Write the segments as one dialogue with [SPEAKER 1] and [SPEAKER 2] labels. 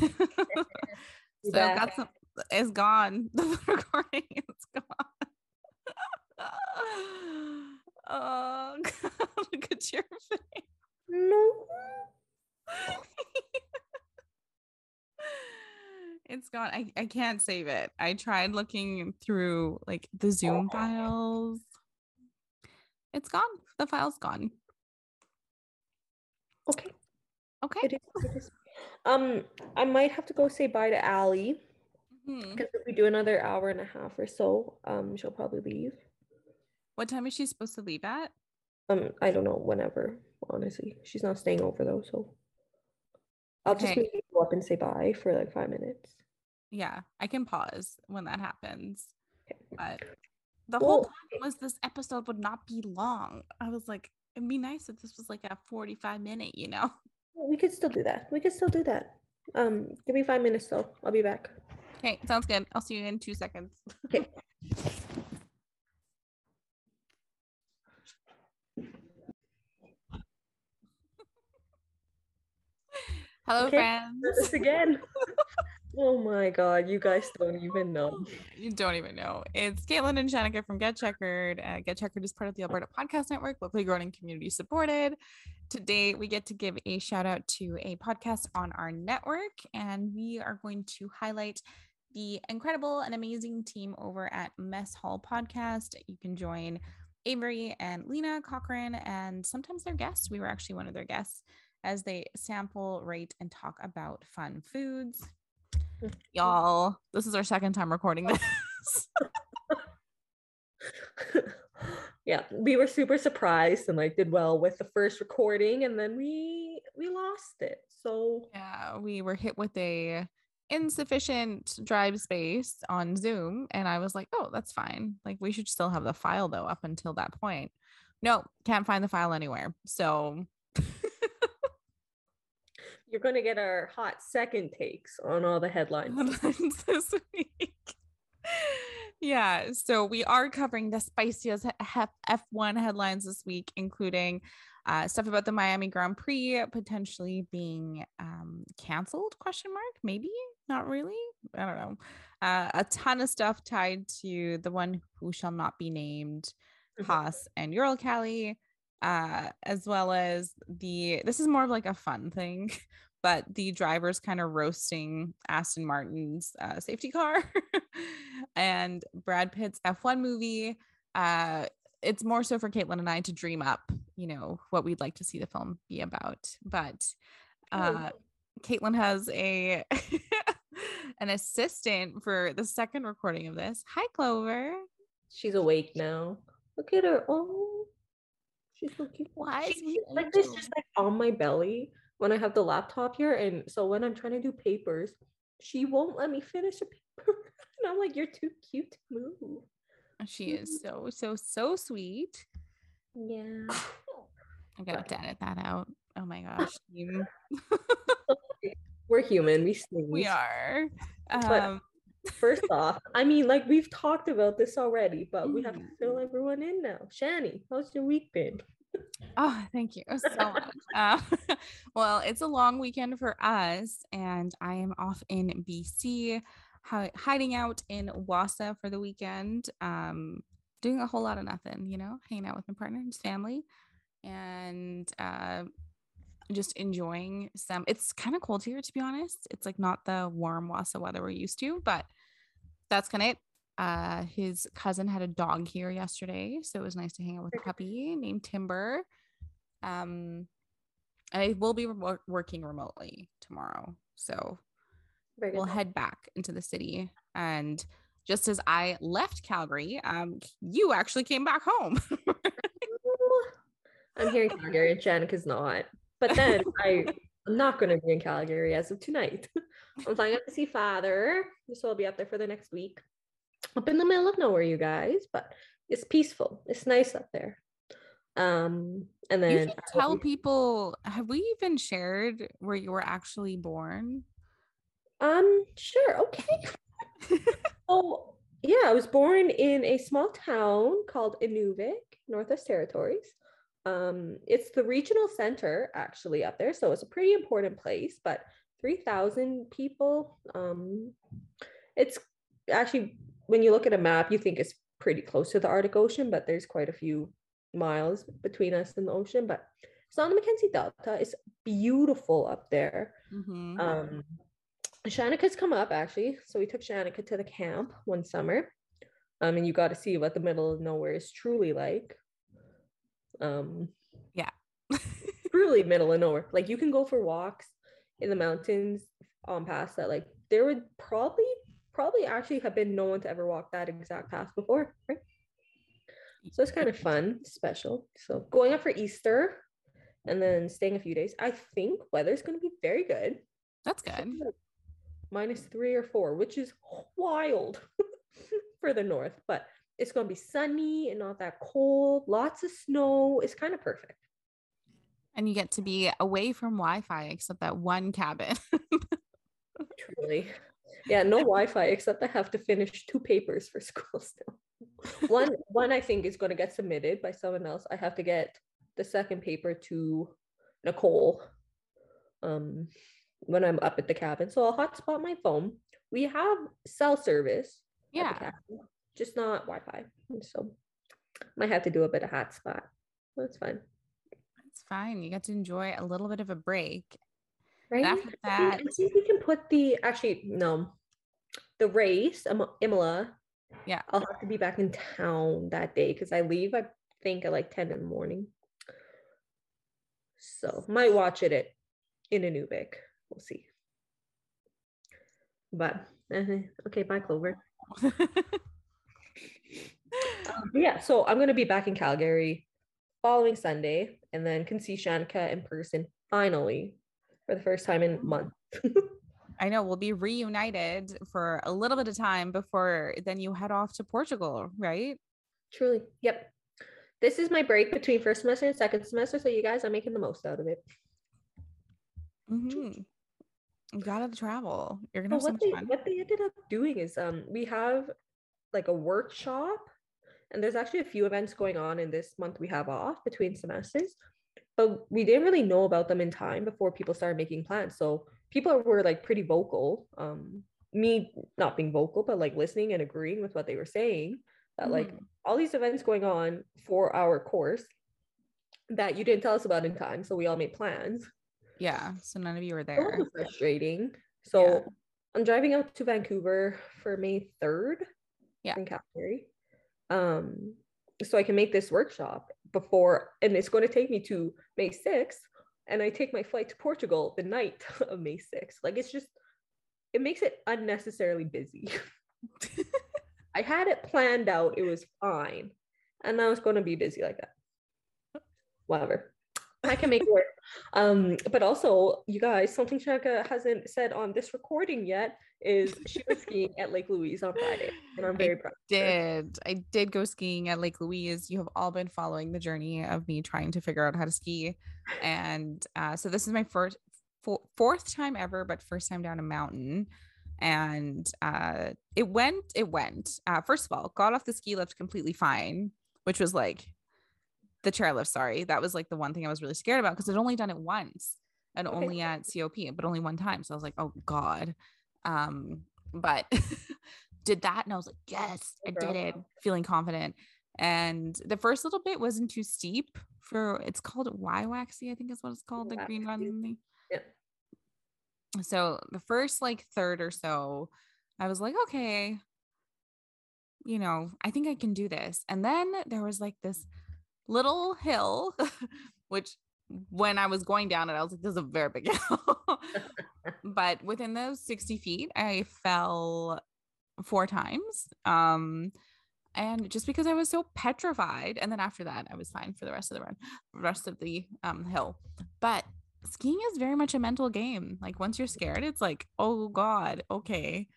[SPEAKER 1] so got some it's gone. The recording is gone. oh God, look at your face.
[SPEAKER 2] No.
[SPEAKER 1] it's gone. I, I can't save it. I tried looking through like the Zoom files. It's gone. The file's gone.
[SPEAKER 2] Okay.
[SPEAKER 1] Okay.
[SPEAKER 2] It is, it is. Um, I might have to go say bye to Allie because if we do another hour and a half or so, um, she'll probably leave.
[SPEAKER 1] What time is she supposed to leave at?
[SPEAKER 2] Um, I don't know, whenever, honestly. She's not staying over though, so I'll just
[SPEAKER 1] Okay.
[SPEAKER 2] maybe go up and say bye for like five minutes.
[SPEAKER 1] Yeah, I can pause when that happens.
[SPEAKER 2] Okay.
[SPEAKER 1] But the whole
[SPEAKER 2] Well,
[SPEAKER 1] plan was this episode would not be long. I was like, it'd be nice if this was like a 45 minute, you know?
[SPEAKER 2] We could still do that. We could still do that. Um, give me five minutes though. I'll be back.
[SPEAKER 1] Okay, sounds good. I'll see you in two seconds.
[SPEAKER 2] Okay.
[SPEAKER 1] Hello,
[SPEAKER 2] Okay,
[SPEAKER 1] friends.
[SPEAKER 2] This again. oh my god, you guys don't even know.
[SPEAKER 1] You don't even know. It's Caitlin and Shanika from Get Checkered. Uh, Get Checkered is part of the Alberta Podcast Network, locally grown and community supported. Today, we get to give a shout out to a podcast on our network, and we are going to highlight the incredible and amazing team over at Mess Hall Podcast. You can join Avery and Lena Cochran, and sometimes their guests. We were actually one of their guests as they sample, rate, and talk about fun foods. Y'all, this is our second time recording oh. this.
[SPEAKER 2] yeah, we were super surprised and like did well with the first recording, and then we we lost it. So
[SPEAKER 1] yeah, we were hit with a insufficient drive space on Zoom, and I was like, "Oh, that's fine. Like, we should still have the file though up until that point." No, can't find the file anywhere. So
[SPEAKER 2] you're gonna get our hot second takes on all the headlines.
[SPEAKER 1] this week. Yeah, so we are covering the spiciest F- F1 headlines this week, including uh, stuff about the Miami Grand Prix potentially being um, canceled? Question mark? Maybe not really. I don't know. Uh, a ton of stuff tied to the one who shall not be named,
[SPEAKER 2] Mhm.
[SPEAKER 1] Haas and Uralkali, uh, as well as the. This is more of like a fun thing, but the drivers kind of roasting Aston Martin's uh, safety car and Brad Pitt's F1 movie. Uh, it's more so for Caitlin and I to dream up, you know, what we'd like to see the film be about. But uh, Caitlin has a an assistant for the second recording of this. Hi, Clover.
[SPEAKER 2] She's awake now. Look at her. Oh, she's so cute.
[SPEAKER 1] Why is
[SPEAKER 2] She like this just like on my belly when I have the laptop here, and so when I'm trying to do papers, she won't let me finish a paper, and I'm like, "You're too cute to move."
[SPEAKER 1] She is so so so sweet.
[SPEAKER 2] Yeah.
[SPEAKER 1] I'm gonna have to edit that out. Oh my gosh.
[SPEAKER 2] We're human. We sneeze.
[SPEAKER 1] we are. Um,
[SPEAKER 2] First off, I mean, like we've talked about this already, but we have to fill everyone in now. Shani, how's your week been?
[SPEAKER 1] Oh, thank you so much. Uh, well, it's a long weekend for us, and I am off in BC, hi- hiding out in Wassa for the weekend, um, doing a whole lot of nothing, you know, hanging out with my partner and his family, and uh, just enjoying some. It's kind of cold here, to be honest. It's like not the warm Wassa weather we're used to, but that's kind of it. Uh, his cousin had a dog here yesterday, so it was nice to hang out with a puppy named Timber. Um, and I will be re- working remotely tomorrow, so
[SPEAKER 2] Very
[SPEAKER 1] we'll
[SPEAKER 2] good.
[SPEAKER 1] head back into the city. And just as I left Calgary, um, you actually came back home.
[SPEAKER 2] I'm here in Calgary Shanika's not. But then I, I'm not going to be in Calgary as of tonight. I'm flying up to see father. So I'll be up there for the next week. Up in the middle of nowhere, you guys, but it's peaceful. It's nice up there. Um, and then
[SPEAKER 1] tell
[SPEAKER 2] be-
[SPEAKER 1] people. Have we even shared where you were actually born?
[SPEAKER 2] Um, sure, okay. Oh, yeah, I was born in a small town called Inuvik, Northwest Territories. Um, it's the regional center actually up there, so it's a pretty important place. But 3,000 people. Um, it's actually, when you look at a map, you think it's pretty close to the Arctic Ocean, but there's quite a few miles between us and the ocean. But it's on the Mackenzie Delta. It's beautiful up there. Mm-hmm. Um, Shanika's come up actually. So we took Shanika to the camp one summer. Um, and you got to see what the middle of nowhere is truly like. Um,
[SPEAKER 1] yeah.
[SPEAKER 2] truly middle of nowhere. Like you can go for walks in the mountains on past that. Like there would probably, probably actually have been no one to ever walk that exact path before, right? So it's kind of fun, special. So going up for Easter and then staying a few days. I think weather's going to be very good.
[SPEAKER 1] That's good.
[SPEAKER 2] Minus three or four, which is wild for the north, but it's going to be sunny and not that cold. Lots of snow. It's kind of perfect.
[SPEAKER 1] And you get to be away from Wi Fi except that one cabin.
[SPEAKER 2] Truly. Yeah, no Wi Fi except I have to finish two papers for school still one one I think is going to get submitted by someone else. I have to get the second paper to Nicole um when I'm up at the cabin. So I'll hotspot my phone. We have cell service.
[SPEAKER 1] Yeah.
[SPEAKER 2] Just not Wi-Fi. So might have to do a bit of hotspot. That's fine.
[SPEAKER 1] That's fine. You get to enjoy a little bit of a break.
[SPEAKER 2] Right. After that, I think, I think we can put the actually no, the race Imola
[SPEAKER 1] yeah.
[SPEAKER 2] I'll have to be back in town that day because I leave, I think, at like 10 in the morning. So might watch it at in Inuvik. We'll see. But uh, okay, bye, Clover. um, yeah, so I'm gonna be back in Calgary following Sunday and then can see Shanika in person finally for the first time in months.
[SPEAKER 1] I know we'll be reunited for a little bit of time before then you head off to Portugal, right?
[SPEAKER 2] Truly. Yep. This is my break between first semester and second semester. So you guys are making the most out of it.
[SPEAKER 1] Mm-hmm. You gotta travel. You're gonna have
[SPEAKER 2] what they, fun. What they ended up doing is um we have like a workshop and there's actually a few events going on in this month we have off between semesters but we didn't really know about them in time before people started making plans. So people were like pretty vocal um me not being vocal but like listening and agreeing with what they were saying that mm-hmm. like all these events going on for our course that you didn't tell us about in time so we all made plans.
[SPEAKER 1] Yeah so none of you were there.
[SPEAKER 2] frustrating. So yeah. i'm driving out to vancouver for may 3rd
[SPEAKER 1] yeah.
[SPEAKER 2] in calgary um so i can make this workshop before and it's going to take me to may 6th and I take my flight to Portugal the night of May 6th. Like it's just it makes it unnecessarily busy. I had it planned out, it was fine. And I was going to be busy like that. Whatever. I can make it work. Um, but also, you guys, something Shaka hasn't said on this recording yet is she was skiing at Lake Louise on Friday, and I'm very I proud.
[SPEAKER 1] Did I did go skiing at Lake Louise? You have all been following the journey of me trying to figure out how to ski, and uh, so this is my first fourth time ever, but first time down a mountain. And uh, it went, it went. Uh, first of all, got off the ski lift completely fine, which was like the chairlift. Sorry, that was like the one thing I was really scared about because I'd only done it once and okay. only at COP, but only one time. So I was like, oh god. Um, but did that and I was like, yes, I did it, feeling confident. And the first little bit wasn't too steep for it's called Wiwaxy, I think is what it's called, the green one.
[SPEAKER 2] Yeah.
[SPEAKER 1] So the first like third or so, I was like, okay, you know, I think I can do this. And then there was like this little hill, which when I was going down it, I was like, this is a very big hill. but within those 60 feet, I fell four times. Um, and just because I was so petrified, and then after that, I was fine for the rest of the run, rest of the um, hill. But skiing is very much a mental game. Like once you're scared, it's like, oh God, okay.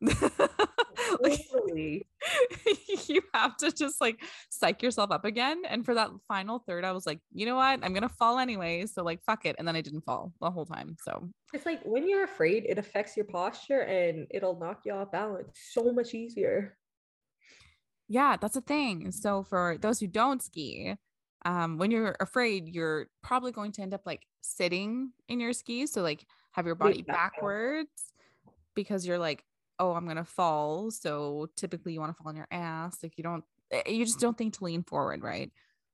[SPEAKER 1] like, you have to just like psych yourself up again. And for that final third, I was like, you know what? I'm gonna fall anyway. So like fuck it. And then I didn't fall the whole time. So
[SPEAKER 2] it's like when you're afraid, it affects your posture and it'll knock you off balance so much easier.
[SPEAKER 1] Yeah, that's a thing. So for those who don't ski, um, when you're afraid, you're probably going to end up like sitting in your skis. So like have your body backwards because you're like, oh, I'm gonna fall. So typically you want to fall on your ass. Like you don't eh, you just don't think to lean forward, right?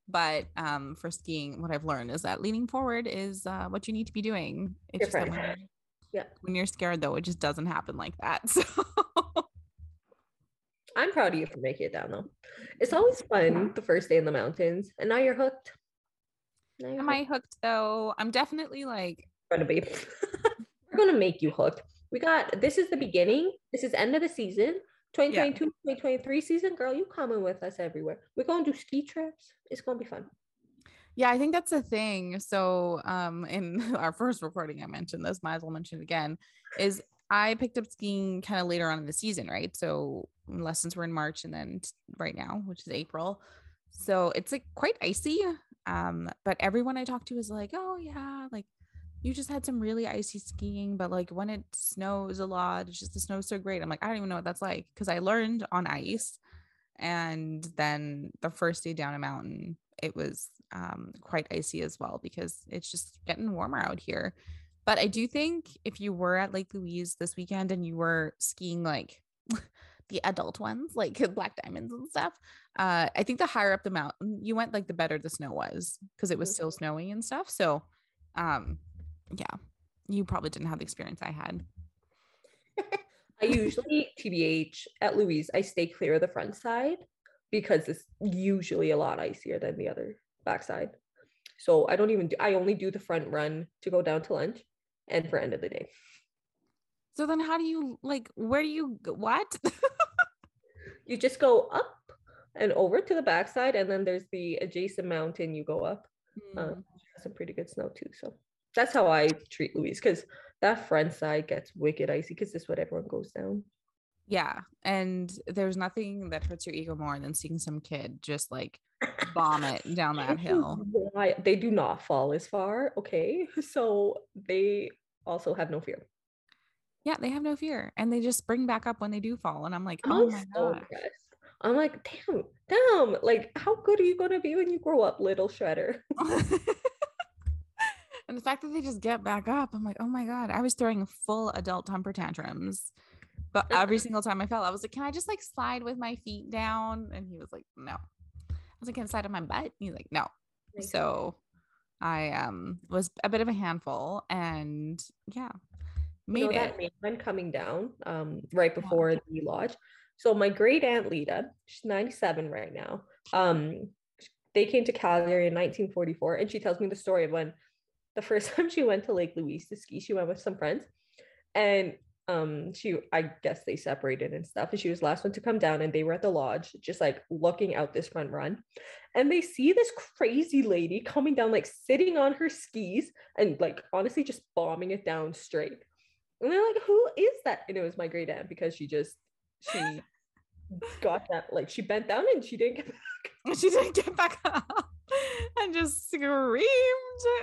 [SPEAKER 1] But um, for skiing, what I've learned is that leaning forward is uh, what you need to be doing. It's just when
[SPEAKER 2] yeah.
[SPEAKER 1] when you're scared, though, it just doesn't happen like that. So
[SPEAKER 2] I'm proud of you for making it down, though. It's always fun the first day in the mountains, and now you're hooked.
[SPEAKER 1] Now you're Am hooked. I hooked though? I'm definitely like
[SPEAKER 2] gonna be. We're gonna make you hooked. We got this is the beginning. This is end of the season. 2022, yeah. 2023 season, girl, you coming with us everywhere. We're going to do ski trips. It's gonna be fun.
[SPEAKER 1] Yeah, I think that's the thing. So, um, in our first recording, I mentioned this. Might as well mention it again. Is I picked up skiing kind of later on in the season, right? So lessons were in March, and then right now, which is April. So it's like quite icy. Um, but everyone I talk to is like, oh yeah, like you just had some really icy skiing, but like when it snows a lot, it's just the snow's so great. I'm like, I don't even know what that's like because I learned on ice. And then the first day down a mountain, it was um, quite icy as well because it's just getting warmer out here. But I do think if you were at Lake Louise this weekend and you were skiing like the adult ones, like Black Diamonds and stuff, uh, I think the higher up the mountain you went, like the better the snow was because it was still mm-hmm. snowing and stuff. So, um, yeah, you probably didn't have the experience I had.
[SPEAKER 2] I usually, TBH, at Louise, I stay clear of the front side because it's usually a lot icier than the other backside. So I don't even do, I only do the front run to go down to lunch and for end of the day.
[SPEAKER 1] So then how do you like where do you what?
[SPEAKER 2] you just go up and over to the backside and then there's the adjacent mountain you go up. Mm. Um, some pretty good snow too. So that's how I treat Louise because that front side gets wicked icy because this is what everyone goes down.
[SPEAKER 1] Yeah. And there's nothing that hurts your ego more than seeing some kid just like vomit down that hill.
[SPEAKER 2] Why they do not fall as far. Okay. So they also have no fear.
[SPEAKER 1] Yeah, they have no fear. And they just spring back up when they do fall. And I'm like, oh I'm my so god.
[SPEAKER 2] I'm like, damn, damn. Like, how good are you gonna be when you grow up, little shredder?
[SPEAKER 1] and the fact that they just get back up, I'm like, oh my God. I was throwing full adult temper tantrums. But every single time I fell, I was like, can I just like slide with my feet down? And he was like, no. I was like, can I slide on my butt? he's like, no. So I um was a bit of a handful and yeah,
[SPEAKER 2] made you know, it. That main one coming down um right before yeah. the lodge. So my great aunt Lita, she's 97 right now. Um, they came to Calgary in 1944, and she tells me the story of when the first time she went to Lake Louise to ski, she went with some friends, and um, she I guess they separated and stuff, and she was last one to come down, and they were at the lodge, just like looking out this front run, and they see this crazy lady coming down, like sitting on her skis, and like honestly just bombing it down straight. And they're like, "Who is that?" And it was my great aunt because she just she got that like she bent down and she didn't get back.
[SPEAKER 1] She didn't get back up and just screamed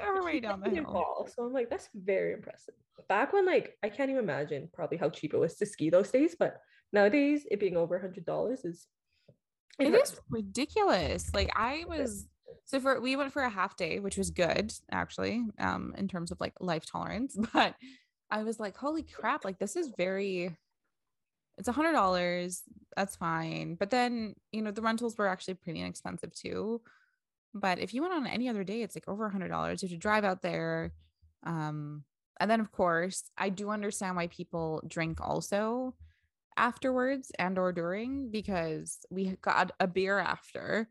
[SPEAKER 1] her way down the hill.
[SPEAKER 2] So I'm like, that's very impressive. Back when like I can't even imagine probably how cheap it was to ski those days, but nowadays it being over a hundred dollars is
[SPEAKER 1] it is ridiculous. Like I was so for we went for a half day, which was good actually, um, in terms of like life tolerance. But I was like, holy crap, like this is very it's a hundred dollars. That's fine. But then, you know, the rentals were actually pretty inexpensive too. But if you went on any other day, it's like over a hundred dollars. You have to drive out there. Um, and then of course, I do understand why people drink also afterwards and or during because we got a beer after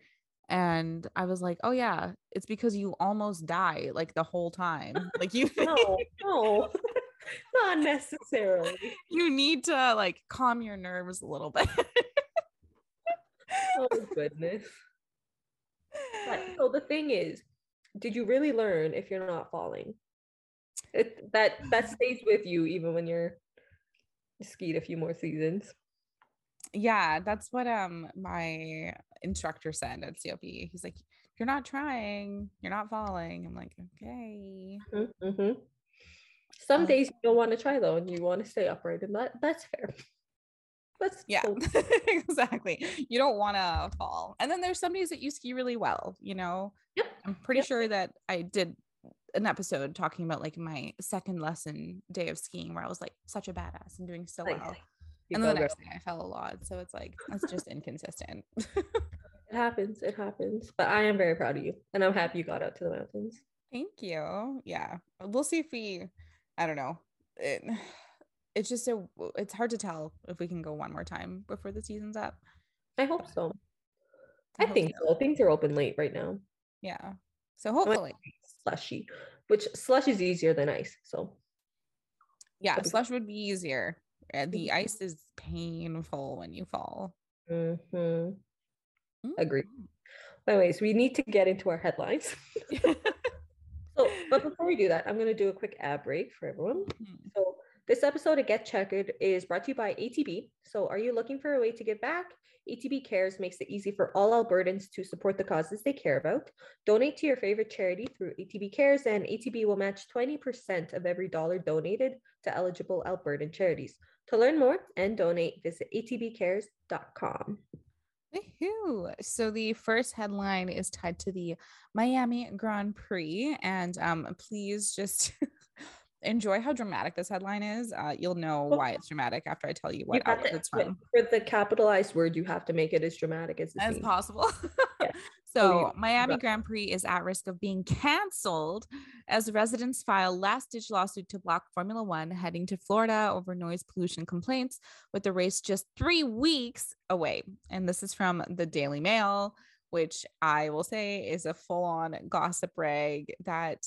[SPEAKER 1] and I was like, "Oh yeah, it's because you almost die like the whole time. Like you
[SPEAKER 2] No, no. Not necessarily.
[SPEAKER 1] You need to like calm your nerves a little bit.
[SPEAKER 2] oh goodness. But, so the thing is, did you really learn if you're not falling? It, that that stays with you even when you're skied a few more seasons.
[SPEAKER 1] Yeah, that's what um my instructor said at COP. He's like, "You're not trying, you're not falling." I'm like, "Okay."
[SPEAKER 2] Mm-hmm. Some um, days you don't want to try though, and you want to stay upright, and that that's fair.
[SPEAKER 1] That's yeah, exactly. You don't want to fall. And then there's some days that you ski really well. You know,
[SPEAKER 2] yep.
[SPEAKER 1] I'm pretty yep. sure that I did an episode talking about like my second lesson day of skiing where I was like such a badass and doing so well.
[SPEAKER 2] You
[SPEAKER 1] and then the next day I fell a lot. So it's like it's just inconsistent.
[SPEAKER 2] It happens. It happens. But I am very proud of you, and I'm happy you got out to the mountains.
[SPEAKER 1] Thank you. Yeah. We'll see if we I don't know. It, it's just so it's hard to tell if we can go one more time before the season's up.
[SPEAKER 2] I hope so. I,
[SPEAKER 1] hope
[SPEAKER 2] think so. Things are open late right now.
[SPEAKER 1] Yeah. So hopefully.
[SPEAKER 2] Slushy, which slush is easier than ice. So
[SPEAKER 1] Yeah,
[SPEAKER 2] be
[SPEAKER 1] slush would be easier. The
[SPEAKER 2] Mhm.
[SPEAKER 1] ice is painful when you fall.
[SPEAKER 2] mhm.
[SPEAKER 1] Mm.
[SPEAKER 2] Agree. Anyways, we need to get into our headlines. So, but before we do that, I'm going to do a quick ad break for everyone.
[SPEAKER 1] Mhm.
[SPEAKER 2] So, this episode of Get Checkered is brought to you by ATB. So, are you looking for a way to give back? ATB Cares makes it easy for all Albertans to support the causes they care about. Donate to your favorite charity through ATB Cares, and ATB will match 20% of every dollar donated to eligible Albertan charities. To learn more and donate, visit atbcares.com.
[SPEAKER 1] Woohoo. So the first headline is tied to the Miami Grand Prix. And um, please just enjoy how dramatic this headline is. Uh, you'll know why it's dramatic after I tell you
[SPEAKER 2] You
[SPEAKER 1] what
[SPEAKER 2] to-
[SPEAKER 1] it's from.
[SPEAKER 2] for the capitalized word, you have to make it as dramatic as,
[SPEAKER 1] as
[SPEAKER 2] scene.
[SPEAKER 1] possible.
[SPEAKER 2] Yeah.
[SPEAKER 1] so, Miami. Grand Prix is at risk of being canceled as residents file last ditch lawsuit to block Formula One heading to Florida over noise pollution complaints, with the race just three weeks away. And this is from the Daily Mail, which I will say is a full on gossip rag that.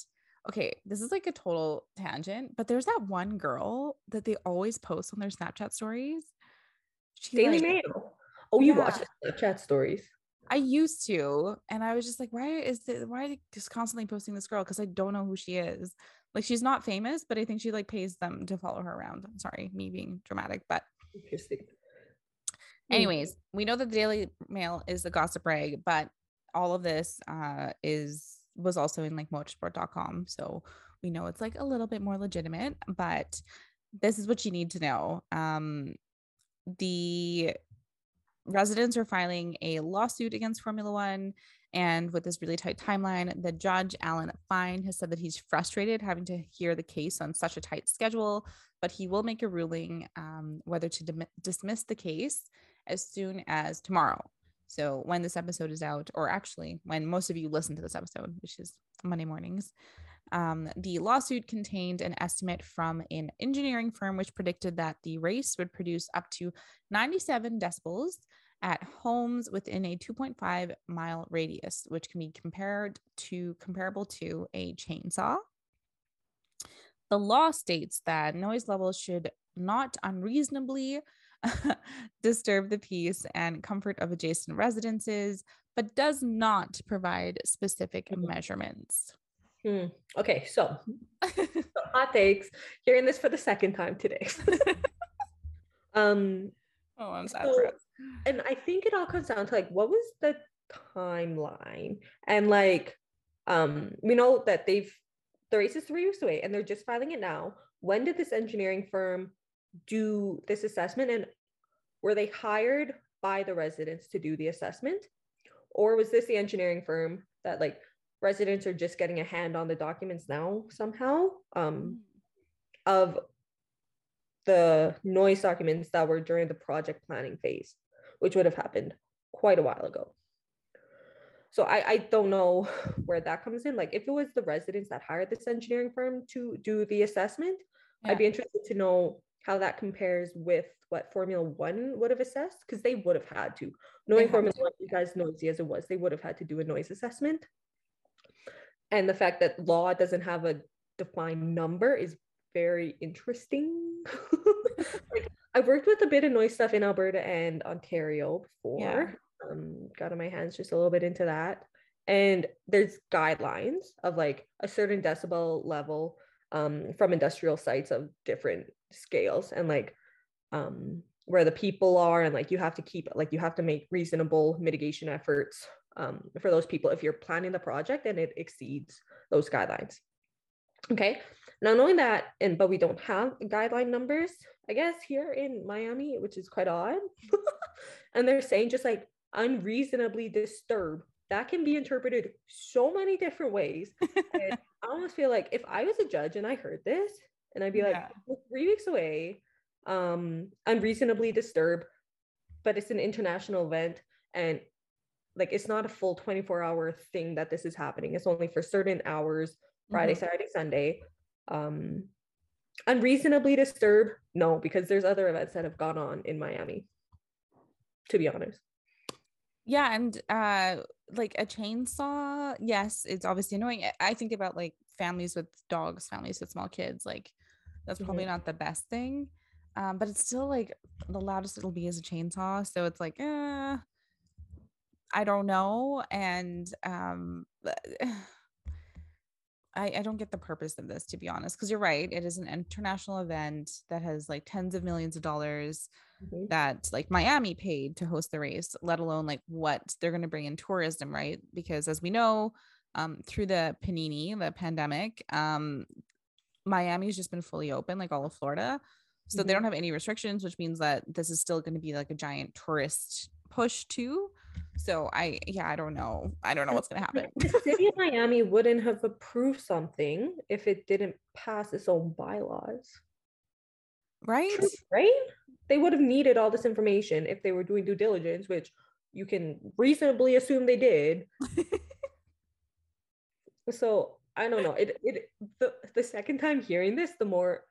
[SPEAKER 1] Okay, this is like a total tangent, but there's that one girl that they always post on their Snapchat stories. She
[SPEAKER 2] Daily
[SPEAKER 1] like-
[SPEAKER 2] Mail. Oh, you watch
[SPEAKER 1] Yeah.
[SPEAKER 2] the Snapchat stories.
[SPEAKER 1] I used to, and I was just like, why is it? Why are they just constantly posting this girl? Because I don't know who she is. Like, she's not famous, but I think she like pays them to follow her around. I'm sorry, me being dramatic, but
[SPEAKER 2] Interesting. Hmm.
[SPEAKER 1] anyways, we know that the Daily Mail is the gossip rag, but all of this uh is was also in like motorsport.com, so we know it's like a little bit more legitimate. But this is what you need to know. Um, the residents are filing a lawsuit against Formula One. And with this really tight timeline, the judge, Alan Fine, has said that he's frustrated having to hear the case on such a tight schedule, but he will make a ruling um, whether to dim- dismiss the case as soon as tomorrow. So, when this episode is out, or actually when most of you listen to this episode, which is Monday mornings, um, the lawsuit contained an estimate from an engineering firm which predicted that the race would produce up to 97 decibels at homes within a 2.5 mile radius, which can be compared to comparable to a chainsaw. The law states that noise levels should not unreasonably disturb the peace and comfort of adjacent residences, but does not provide specific
[SPEAKER 2] Mhm.
[SPEAKER 1] measurements.
[SPEAKER 2] Hmm. Okay, so so hot takes. Hearing this for the second time today. um,
[SPEAKER 1] Oh, I'm sad
[SPEAKER 2] So-
[SPEAKER 1] for us.
[SPEAKER 2] and I think it all comes down to like what was the timeline? And like, um, we know that they've the race is three weeks away and they're just filing it now. When did this engineering firm do this assessment? And were they hired by the residents to do the assessment? Or was this the engineering firm that like residents are just getting a hand on the documents now somehow? Um, of the noise documents that were during the project planning phase, which would have happened quite a while ago. So I, I don't know where that comes in. Like if it was the residents that hired this engineering firm to do the assessment,
[SPEAKER 1] Yeah.
[SPEAKER 2] I'd be interested to know how that compares with what Formula One would have assessed, because they would have had to. Knowing Formula
[SPEAKER 1] to,
[SPEAKER 2] One is as noisy as it was, they would have had to do a noise assessment. And the fact that law doesn't have a defined number is very interesting. like I've worked with a bit of noise stuff in Alberta and Ontario before. Um, got on my hands just a little bit into that. And there's guidelines of like a certain decibel level um, from industrial sites of different scales and like um, where the people are and like you have to keep like you have to make reasonable mitigation efforts um, for those people if you're planning the project and it exceeds those guidelines. Okay, now knowing that, and but we don't have guideline numbers, I guess here in Miami, which is quite odd, and they're saying just like unreasonably disturb that can be interpreted so many different ways. I almost feel like if I was a judge and I heard this, and I'd be like, yeah. three weeks away, um, I'm disturbed, but it's an international event and like it's not a full 24 hour thing that this is happening. It's only for certain hours, Friday, mm-hmm. Saturday, Sunday. Um, unreasonably disturbed, no, because there's other events that have gone on in Miami, to be honest.
[SPEAKER 1] Yeah, and uh like a chainsaw, yes, it's obviously annoying. I think about like families with dogs, families with small kids, like that's probably mm-hmm. not the best thing. Um, but it's still like the loudest it'll be is a chainsaw. So it's like, eh, I don't know. And um I, I don't get the purpose of this to be honest, because you're right. It is an international event that has like tens of millions of dollars mm-hmm. that like Miami paid to host the race, let alone like what they're going to bring in tourism, right? Because as we know, um, through the panini, the pandemic, um, Miami's just been fully open, like all of Florida. So mm-hmm. they don't have any restrictions, which means that this is still going to be like a giant tourist push too. So I, yeah, I don't know. I don't know what's going to happen.
[SPEAKER 2] the city of Miami wouldn't have approved something if it didn't pass its own bylaws.
[SPEAKER 1] Right? True,
[SPEAKER 2] right? They would have needed all this information if they were doing due diligence, which you can reasonably assume they did. so I don't know. It it the, the second time hearing this, the more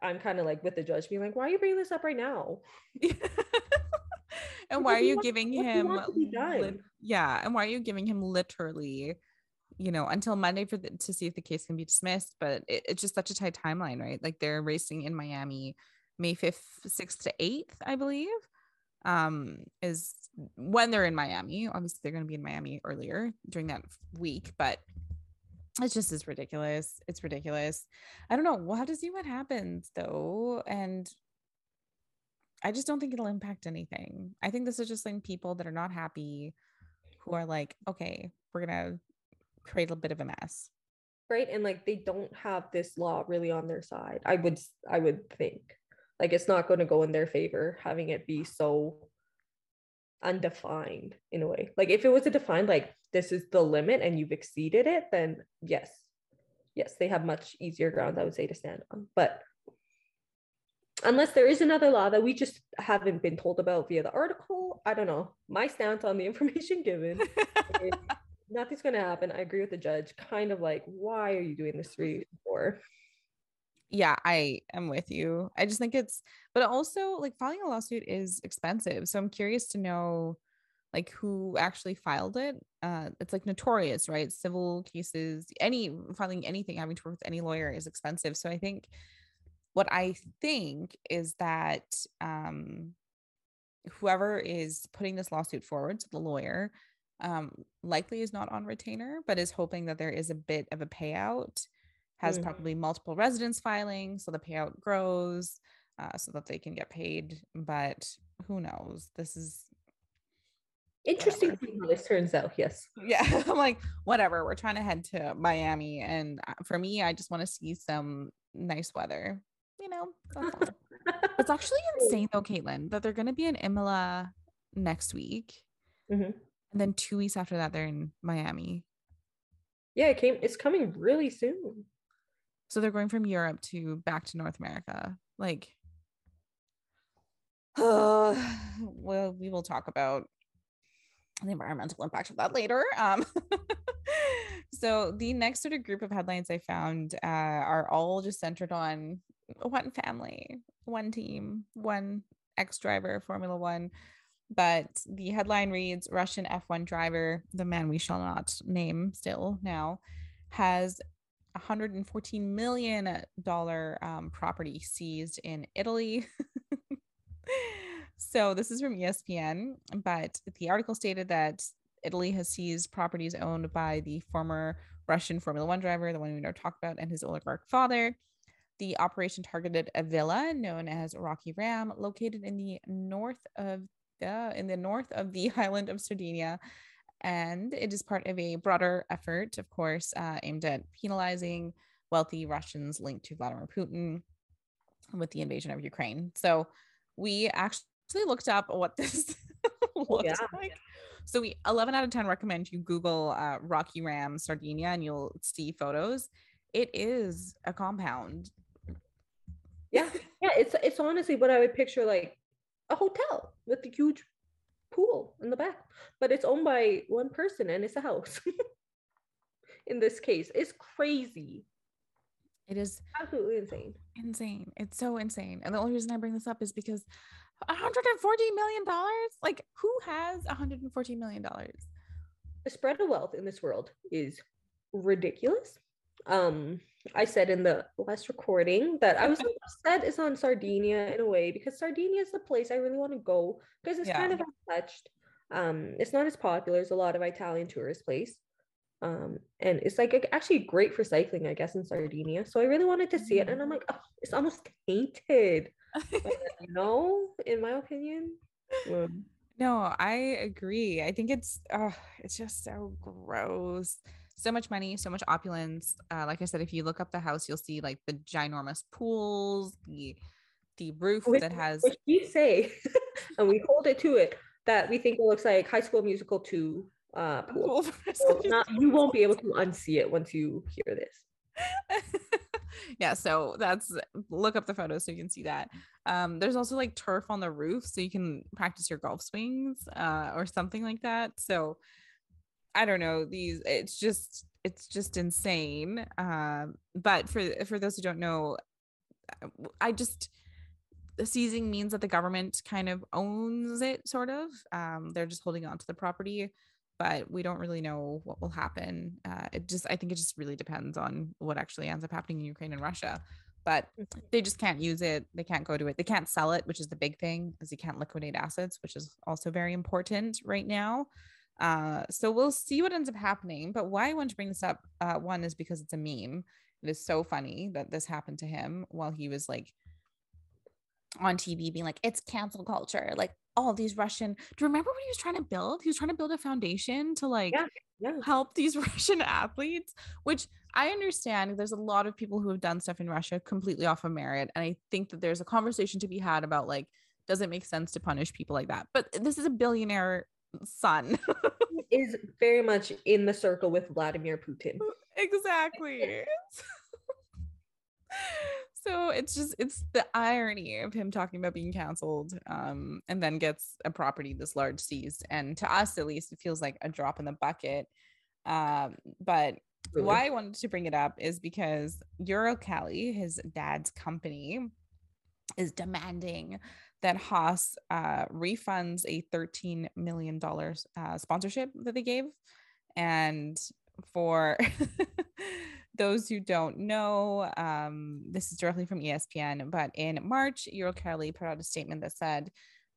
[SPEAKER 2] I'm kind of like with the judge being like, why are you bringing this up right now?
[SPEAKER 1] and why are you giving him li- yeah and why are you giving him literally you know until monday for the, to see if the case can be dismissed? But it, it's just such a tight timeline right? Like they're racing in miami may 5th 6th to 8th i believe um is when they're in miami. Obviously they're going to be in miami earlier during that week but it's just is ridiculous. It's ridiculous. I don't know. We'll have to see what happens though? And I just don't think it'll impact anything. I think this is just like people that are not happy who are like, okay, we're gonna create a bit of a mess.
[SPEAKER 2] Right. And like they don't have this law really on their side. I would I would think. Like it's not gonna go in their favor having it be so undefined in a way. Like if it was a defined like this is the limit and you've exceeded it, then yes. Yes, they have much easier grounds, I would say, to stand on. But unless there is another law that we just haven't been told about via the article. I don't know. My stance on the information given. nothing's going to happen. I agree with the judge. Kind of like, why are you doing this three for?
[SPEAKER 1] Yeah, I am with you. I just think it's, but also like filing a lawsuit is expensive. So I'm curious to know like who actually filed it. Uh, it's like notorious, right? Civil cases, any filing anything having to work with any lawyer is expensive. So I think what I think is that um, whoever is putting this lawsuit forward, to the lawyer, um, likely is not on retainer, but is hoping that there is a bit of a payout, has mm-hmm. probably multiple residents filing, so the payout grows uh, so that they can get paid. But who knows? This is
[SPEAKER 2] interesting how this turns out. Yes.
[SPEAKER 1] Yeah. I'm like, whatever. We're trying to head to Miami. And uh, for me, I just want to see some nice weather you know, it's actually insane though, Caitlin, that they're going to be in Imola next week. Mm-hmm. And then two weeks after that, they're in Miami.
[SPEAKER 2] Yeah, it came. It's coming really soon.
[SPEAKER 1] So they're going from Europe to back to North America. Like, uh, well, we will talk about the environmental impact of that later. Um, so the next sort of group of headlines I found uh, are all just centered on one family, one team, one ex driver, Formula One. But the headline reads Russian F1 driver, the man we shall not name still now, has $114 million um, property seized in Italy. so this is from ESPN, but the article stated that Italy has seized properties owned by the former Russian Formula One driver, the one we know talked about, and his oligarch father. The operation targeted a villa known as Rocky Ram, located in the north of the in the north of the island of Sardinia, and it is part of a broader effort, of course, uh, aimed at penalizing wealthy Russians linked to Vladimir Putin with the invasion of Ukraine. So we actually looked up what this looks yeah. like. So we 11 out of 10 recommend you Google uh, Rocky Ram Sardinia and you'll see photos. It is a compound.
[SPEAKER 2] Yeah, yeah. It's it's honestly what I would picture like a hotel with a huge pool in the back, but it's owned by one person and it's a house. in this case, it's crazy.
[SPEAKER 1] It is
[SPEAKER 2] absolutely insane.
[SPEAKER 1] Insane. It's so insane. And the only reason I bring this up is because 140 million dollars? Like who has 140 million dollars?
[SPEAKER 2] The spread of wealth in this world is ridiculous. Um I said in the last recording that I was upset it's on Sardinia in a way because Sardinia is the place I really want to go because it's yeah. kind of untouched. Um, it's not as popular as a lot of Italian tourist place. Um, and it's like actually great for cycling, I guess, in Sardinia. So I really wanted to see it, and I'm like, oh, it's almost tainted, you know, in my opinion.
[SPEAKER 1] Um, no, I agree. I think it's, oh, it's just so gross. So much money, so much opulence. Uh, like I said, if you look up the house, you'll see like the ginormous pools, the the roof which, that has.
[SPEAKER 2] Which we say, and we hold it to it that we think it looks like High School Musical two uh, pool. So not, you won't be able to unsee it once you hear this.
[SPEAKER 1] yeah, so that's look up the photos so you can see that. Um, there's also like turf on the roof, so you can practice your golf swings uh, or something like that. So I don't know these. It's just it's just insane. Um, but for for those who don't know, I just the seizing means that the government kind of owns it, sort of. Um, they're just holding on to the property but we don't really know what will happen. Uh, it just, I think it just really depends on what actually ends up happening in Ukraine and Russia. But mm-hmm. they just can't use it. They can't go to it. They can't sell it, which is the big thing, is you can't liquidate assets, which is also very important right now. Uh, so we'll see what ends up happening. But why I want to bring this up, uh, one is because it's a meme. It is so funny that this happened to him while he was like on TV being like, it's cancel culture. Like all these Russian. Do you remember what he was trying to build? He was trying to build a foundation to like yeah, yeah. help these Russian athletes, which I understand. There's a lot of people who have done stuff in Russia completely off of merit. And I think that there's a conversation to be had about like, does it make sense to punish people like that? But this is a billionaire son.
[SPEAKER 2] is very much in the circle with Vladimir Putin.
[SPEAKER 1] Exactly so it's just it's the irony of him talking about being canceled um, and then gets a property this large seized and to us at least it feels like a drop in the bucket um, but really? why i wanted to bring it up is because uralkali his dad's company is demanding that haas uh, refunds a $13 million uh, sponsorship that they gave. And for those who don't know, um, this is directly from ESPN, but in March, Uralkali put out a statement that said,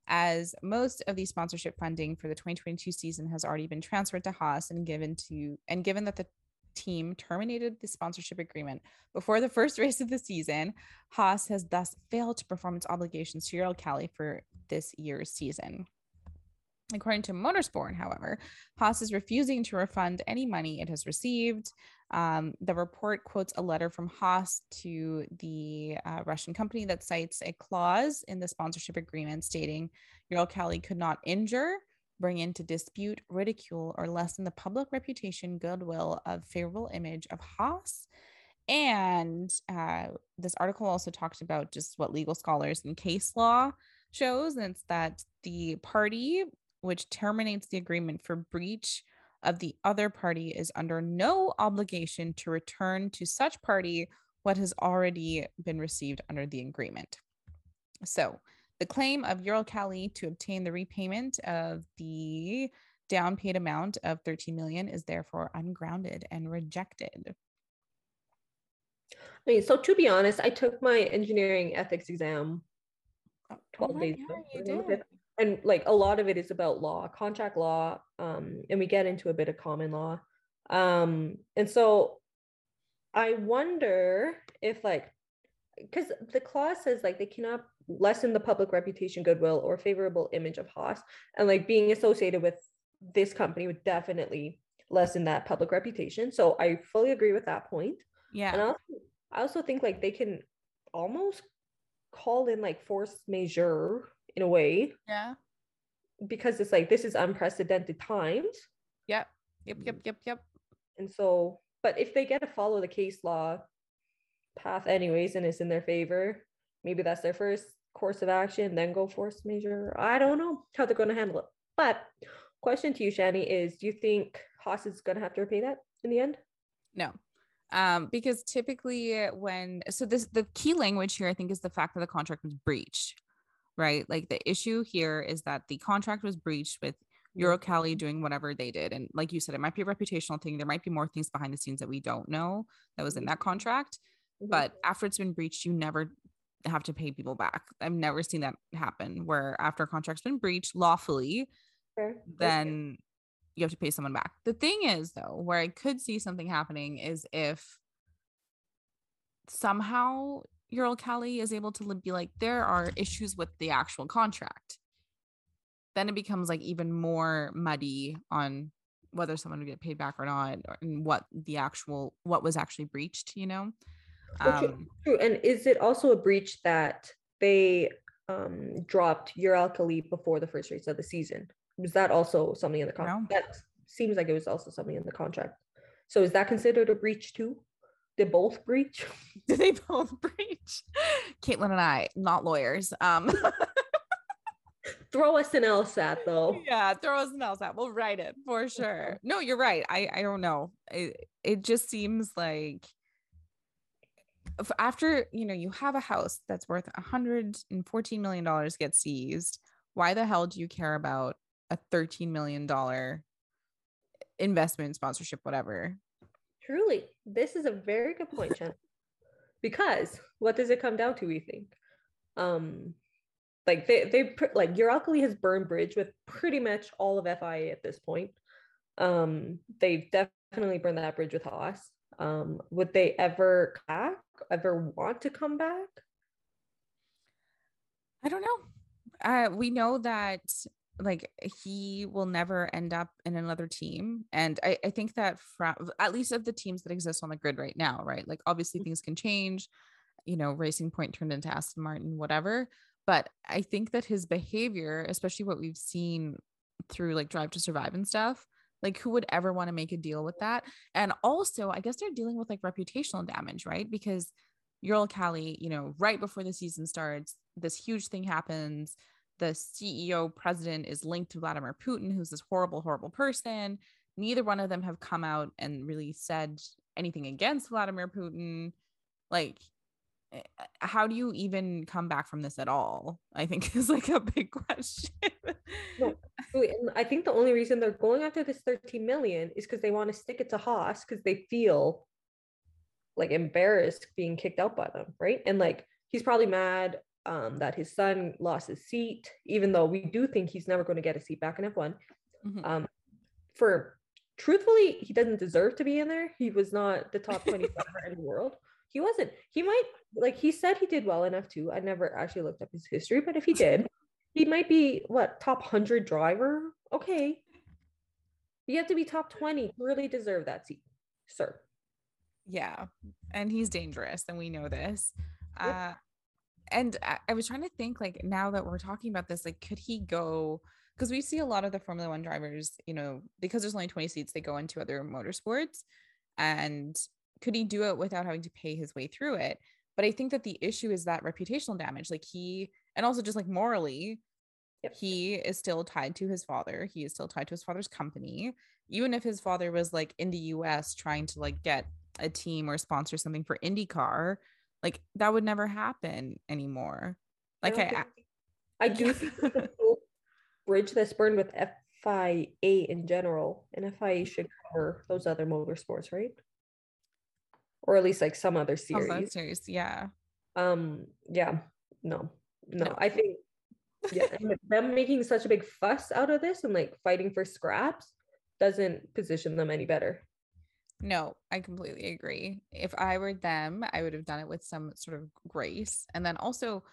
[SPEAKER 1] as most of the sponsorship funding for the 2022 season has already been transferred to Haas and given to and given that the team terminated the sponsorship agreement before the first race of the season, Haas has thus failed to perform its obligations to Uralkali for this year's season. According to Motorsport, however, Haas is refusing to refund any money it has received. Um, the report quotes a letter from Haas to the uh, Russian company that cites a clause in the sponsorship agreement stating Uralkali could not injure, bring into dispute, ridicule, or lessen the public reputation, goodwill of favorable image of Haas. And uh, this article also talked about just what legal scholars and case law shows, and it's that the party which terminates the agreement for breach of the other party is under no obligation to return to such party what has already been received under the agreement. So, the claim of Uralkali to obtain the repayment of the down paid amount of 13 million is therefore ungrounded and rejected.
[SPEAKER 2] I mean, so to be honest, I took my engineering ethics exam oh, 12 days ago and like a lot of it is about law contract law um and we get into a bit of common law um and so i wonder if like because the clause says like they cannot lessen the public reputation goodwill or favorable image of haas and like being associated with this company would definitely lessen that public reputation so i fully agree with that point
[SPEAKER 1] yeah
[SPEAKER 2] and I also, I also think like they can almost call in like force majeure in a way.
[SPEAKER 1] Yeah.
[SPEAKER 2] because it's like this is unprecedented times.
[SPEAKER 1] Yep. Yep. Yep. Yep. Yep.
[SPEAKER 2] And so, but if they get to follow the case law path anyways and it's in their favor, maybe that's their first course of action, then go force majeure. I don't know how they're going to handle it. But question to you, Shani, is do you think Haas is going to have to repay that in the end?
[SPEAKER 1] No. Um, because typically when so this the key language here I think is the fact that the contract was breached, right? Like the issue here is that the contract was breached with Uralkali doing whatever they did. And like you said, it might be a reputational thing. There might be more things behind the scenes that we don't know that was in that contract. Mm-hmm. But after it's been breached, you never have to pay people back. I've never seen that happen where after a contract's been breached lawfully, sure. then you have to pay someone back. The thing is, though, where I could see something happening is if somehow Uralkali is able to be like, there are issues with the actual contract. Then it becomes like even more muddy on whether someone would get paid back or not, or, and what the actual what was actually breached. You know.
[SPEAKER 2] Um, true. And is it also a breach that they um, dropped Uralkali before the first race of the season? Was that also something in the contract? No. That seems like it was also something in the contract. So is that considered a breach too? Did both breach?
[SPEAKER 1] Did they both breach? Caitlin and I, not lawyers. Um
[SPEAKER 2] throw us an LSAT though.
[SPEAKER 1] Yeah, throw us an LSAT. We'll write it for sure. No, you're right. I I don't know. It it just seems like after you know you have a house that's worth 114 million dollars gets seized why the hell do you care about a 13 million dollar investment sponsorship whatever?
[SPEAKER 2] Truly this is a very good point Jen. because what does it come down to we think? Um like they they like your Uralkali has burned bridge with pretty much all of FIA at this point. Um they've definitely burned that bridge with Haas. Um would they ever back ever want to come back?
[SPEAKER 1] I don't know. Uh, we know that like he will never end up in another team. And I, I think that from at least of the teams that exist on the grid right now, right? Like obviously things can change, you know, Racing Point turned into Aston Martin, whatever. But I think that his behavior, especially what we've seen through like Drive to Survive and stuff, like, who would ever want to make a deal with that? And also, I guess they're dealing with like reputational damage, right? Because Uralkali, you know, right before the season starts, this huge thing happens. The CEO president is linked to Vladimir Putin, who's this horrible, horrible person. Neither one of them have come out and really said anything against Vladimir Putin. Like, how do you even come back from this at all? I think is like a big question.
[SPEAKER 2] no, I think the only reason they're going after this 13 million is because they want to stick it to Haas because they feel like embarrassed being kicked out by them, right? And like he's probably mad um, that his son lost his seat, even though we do think he's never going to get a seat back in F1. Mm-hmm. Um, for truthfully, he doesn't deserve to be in there. He was not the top 20 driver in the world. He wasn't. He might like he said he did well enough F2. I never actually looked up his history, but if he did, he might be what top 100 driver. Okay. You have to be top 20 really deserve that seat, sir.
[SPEAKER 1] Yeah. And he's dangerous, and we know this. Uh, and I, I was trying to think like now that we're talking about this, like, could he go? Because we see a lot of the Formula One drivers, you know, because there's only 20 seats, they go into other motorsports. And could he do it without having to pay his way through it? But I think that the issue is that reputational damage. Like he, and also just like morally, yep. he is still tied to his father. He is still tied to his father's company. Even if his father was like in the US trying to like get a team or sponsor something for IndyCar, like that would never happen anymore. Like I, I,
[SPEAKER 2] I do think the bridge this burn with FIA in general, and FIA mm-hmm. should cover those other motorsports, right? Or at least like some other series. Some
[SPEAKER 1] series, yeah.
[SPEAKER 2] Um, yeah, no, no, no. I think yeah, them making such a big fuss out of this and like fighting for scraps doesn't position them any better.
[SPEAKER 1] No, I completely agree. If I were them, I would have done it with some sort of grace. And then also,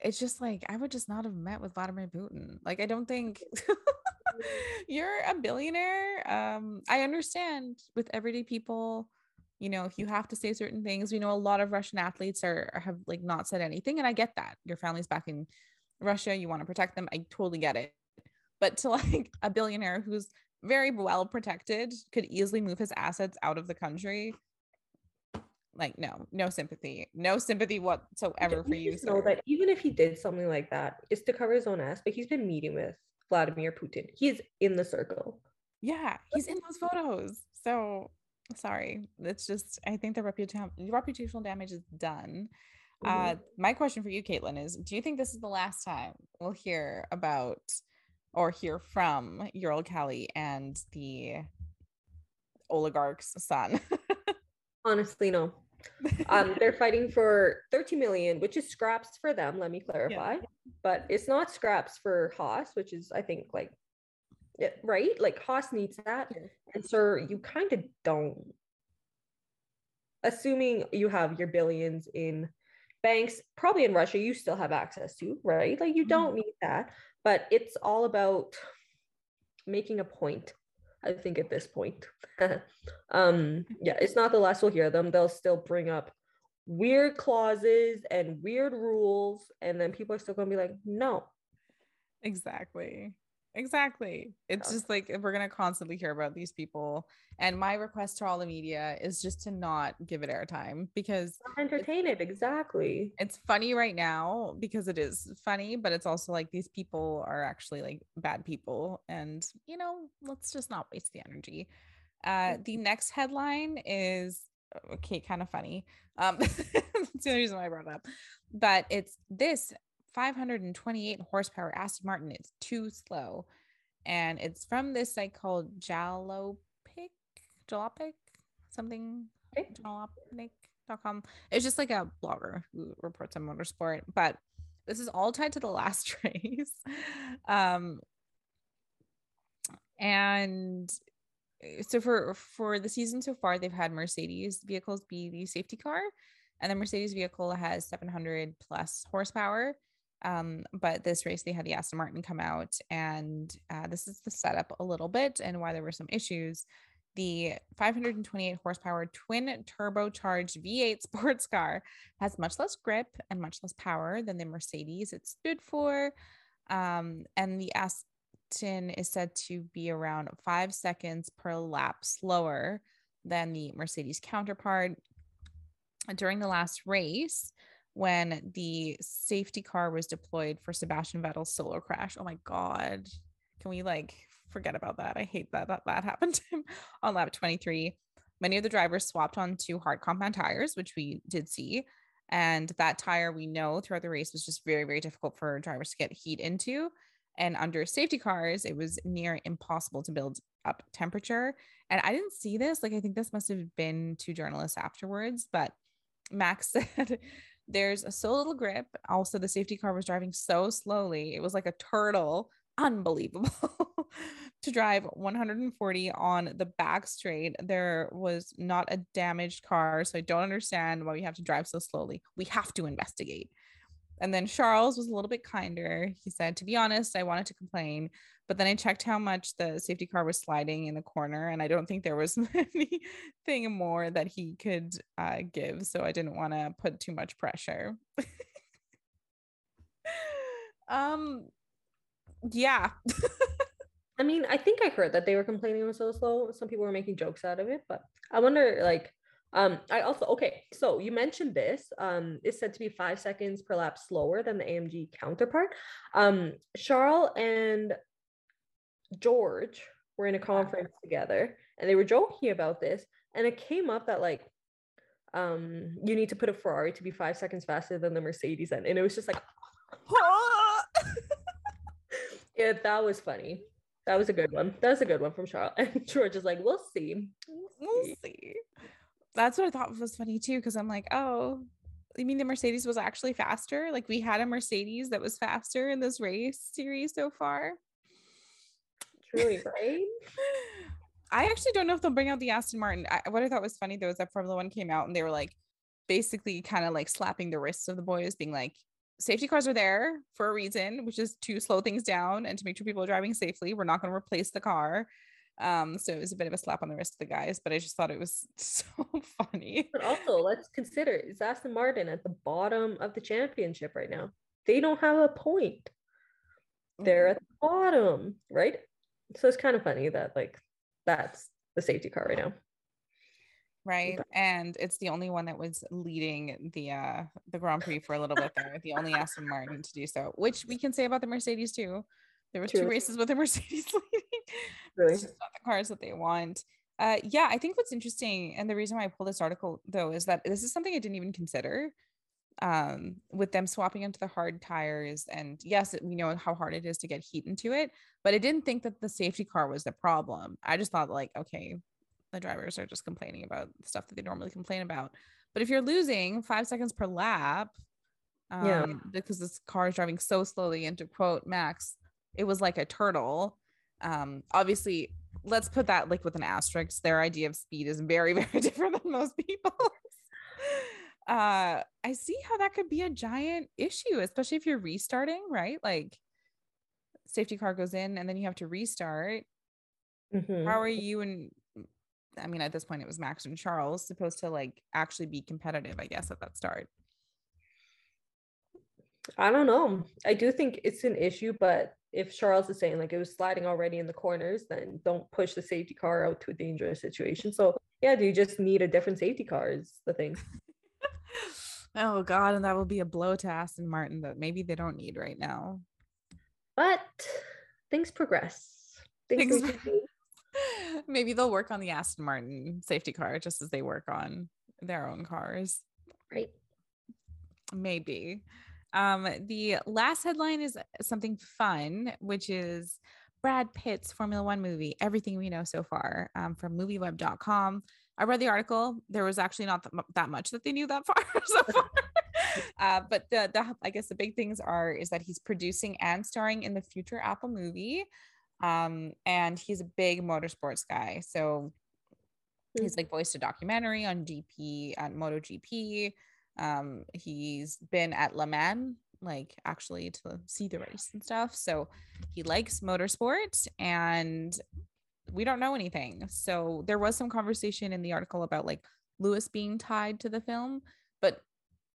[SPEAKER 1] it's just like I would just not have met with Vladimir Putin. Like I don't think you're a billionaire. Um, I understand with everyday people, you know, if you have to say certain things, we know a lot of Russian athletes are have like not said anything, and I get that. Your family's back in Russia, you want to protect them. I totally get it. but to like a billionaire who's very well protected could easily move his assets out of the country like no no sympathy no sympathy whatsoever for you
[SPEAKER 2] know that even if he did something like that it's to cover his own ass but he's been meeting with vladimir putin he's in the circle
[SPEAKER 1] yeah he's in those photos so sorry it's just i think the reputation reputational damage is done uh, mm-hmm. uh my question for you caitlin is do you think this is the last time we'll hear about or hear from Uralkali and the oligarch's son.
[SPEAKER 2] Honestly, no. um, they're fighting for 30 million, which is scraps for them, let me clarify. Yeah. But it's not scraps for Haas, which is I think like right? Like Haas needs that. And sir, you kind of don't. Assuming you have your billions in banks, probably in Russia, you still have access to, right? Like you don't mm-hmm. need that but it's all about making a point i think at this point um yeah it's not the last we'll hear them they'll still bring up weird clauses and weird rules and then people are still going to be like no
[SPEAKER 1] exactly Exactly. It's just like we're going to constantly hear about these people. And my request to all the media is just to not give it airtime because
[SPEAKER 2] entertain it. Exactly.
[SPEAKER 1] It's funny right now because it is funny, but it's also like these people are actually like bad people. And, you know, let's just not waste the energy. Uh, the next headline is okay, kind of funny. Um, that's the only reason why I brought it up. But it's this 528 horsepower Aston Martin. It's too slow. And it's from this site called Jalopnik, Jalopnik, something, jalopnik.com. It's just like a blogger who reports on motorsport, but this is all tied to the last race. Um, and so for for the season so far, they've had Mercedes vehicles be the safety car, and the Mercedes vehicle has 700 plus horsepower um, but this race, they had the Aston Martin come out, and uh, this is the setup a little bit and why there were some issues. The 528 horsepower twin turbocharged V8 sports car has much less grip and much less power than the Mercedes it stood for. Um, and the Aston is said to be around five seconds per lap slower than the Mercedes counterpart. During the last race, when the safety car was deployed for Sebastian Vettel's solo crash. Oh my God. Can we like forget about that? I hate that that, that happened to him on lap 23. Many of the drivers swapped onto hard compound tires, which we did see. And that tire we know throughout the race was just very, very difficult for drivers to get heat into. And under safety cars, it was near impossible to build up temperature. And I didn't see this. Like, I think this must have been two journalists afterwards, but Max said there's so little grip. Also, the safety car was driving so slowly. It was like a turtle. Unbelievable. to drive 140 on the back straight, there was not a damaged car. So I don't understand why we have to drive so slowly. We have to investigate. And then Charles was a little bit kinder. He said, To be honest, I wanted to complain, but then I checked how much the safety car was sliding in the corner, and I don't think there was anything more that he could uh, give. So I didn't want to put too much pressure. um, yeah.
[SPEAKER 2] I mean, I think I heard that they were complaining it was so slow. Some people were making jokes out of it, but I wonder, like, um, I also okay, so you mentioned this. Um, it's said to be five seconds per lap slower than the AMG counterpart. Um, Charles and George were in a conference together and they were joking about this, and it came up that like um you need to put a Ferrari to be five seconds faster than the Mercedes and, and it was just like yeah, that was funny. That was a good one. That was a good one from Charles. And George is like, we'll see.
[SPEAKER 1] We'll see. We'll see that's what I thought was funny too, because I'm like, oh, you mean the Mercedes was actually faster? Like we had a Mercedes that was faster in this race series so far.
[SPEAKER 2] Truly, right?
[SPEAKER 1] I actually don't know if they'll bring out the Aston Martin. I, what I thought was funny though is that Formula One came out and they were like basically kind of like slapping the wrists of the boys, being like, safety cars are there for a reason, which is to slow things down and to make sure people are driving safely. We're not going to replace the car. Um, so it was a bit of a slap on the wrist of the guys, but I just thought it was so funny.
[SPEAKER 2] But also, let's consider is Aston Martin at the bottom of the championship right now. They don't have a point. they're at the bottom, right? So it's kind of funny that like that's the safety car right now.
[SPEAKER 1] Right. And it's the only one that was leading the uh the Grand Prix for a little bit there, the only Aston Martin to do so, which we can say about the Mercedes too. There were two races with the Mercedes leading. Really? It's just not the cars that they want. Uh, yeah, I think what's interesting, and the reason why I pulled this article though, is that this is something I didn't even consider. Um, with them swapping into the hard tires, and yes, we know how hard it is to get heat into it, but I didn't think that the safety car was the problem. I just thought like, okay, the drivers are just complaining about stuff that they normally complain about. But if you're losing five seconds per lap, um, yeah, because this car is driving so slowly, and to quote Max, it was like a turtle. Um, obviously, let's put that like with an asterisk. Their idea of speed is very, very different than most people's. Uh, I see how that could be a giant issue, especially if you're restarting, right? Like safety car goes in and then you have to restart. Mm-hmm. How are you and I mean, at this point, it was Max and Charles supposed to like actually be competitive, I guess, at that start.
[SPEAKER 2] I don't know. I do think it's an issue, but if Charles is saying like it was sliding already in the corners, then don't push the safety car out to a dangerous situation. So yeah, do you just need a different safety car is the thing.
[SPEAKER 1] Oh god, and that will be a blow to Aston Martin that maybe they don't need right now.
[SPEAKER 2] But things progress. Things things
[SPEAKER 1] maybe they'll work on the Aston Martin safety car just as they work on their own cars.
[SPEAKER 2] Right.
[SPEAKER 1] Maybe. Um, the last headline is something fun, which is Brad Pitt's Formula One movie, Everything We Know So Far um, from movieweb.com. I read the article. There was actually not that much that they knew that far so far. uh, but the, the, I guess the big things are is that he's producing and starring in the future Apple movie. Um, and he's a big motorsports guy. So he's like voiced a documentary on GP on MotoGP. Um, he's been at Le Mans, like actually to see the race and stuff. So he likes motorsport and we don't know anything. So there was some conversation in the article about like Lewis being tied to the film, but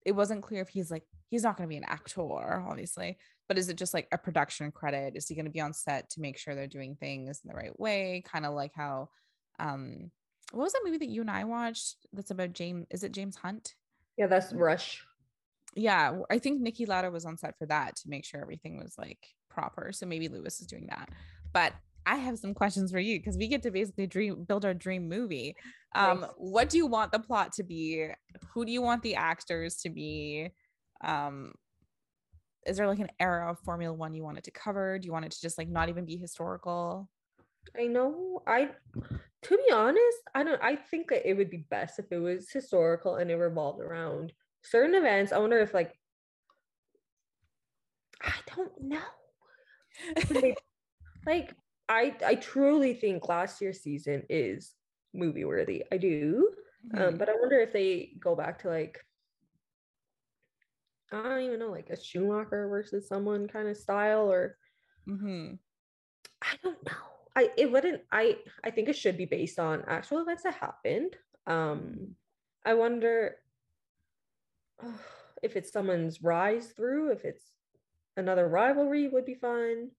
[SPEAKER 1] it wasn't clear if he's like, he's not going to be an actor, obviously, but is it just like a production credit? Is he going to be on set to make sure they're doing things in the right way? Kind of like how, um, what was that movie that you and I watched that's about James? Is it James Hunt?
[SPEAKER 2] Yeah, that's Rush.
[SPEAKER 1] Yeah, I think Niki Lauda was on set for that to make sure everything was like proper. So maybe Lewis is doing that. But I have some questions for you because we get to basically dream build our dream movie. Um, nice. what do you want the plot to be? Who do you want the actors to be? Um, is there like an era of Formula One you want it to cover? Do you want it to just like not even be historical?
[SPEAKER 2] I know. I to be honest, I don't I think that it would be best if it was historical and it revolved around certain events. I wonder if like I don't know. like I I truly think last year's season is movie worthy. I do. Um, mm-hmm. Um, but I wonder if they go back to like I don't even know, like a Schumacher versus someone kind of style or mm-hmm. I don't know. I it wouldn't I I think it should be based on actual events that happened. Um I wonder oh, if it's someone's rise through, if it's another rivalry would be fun.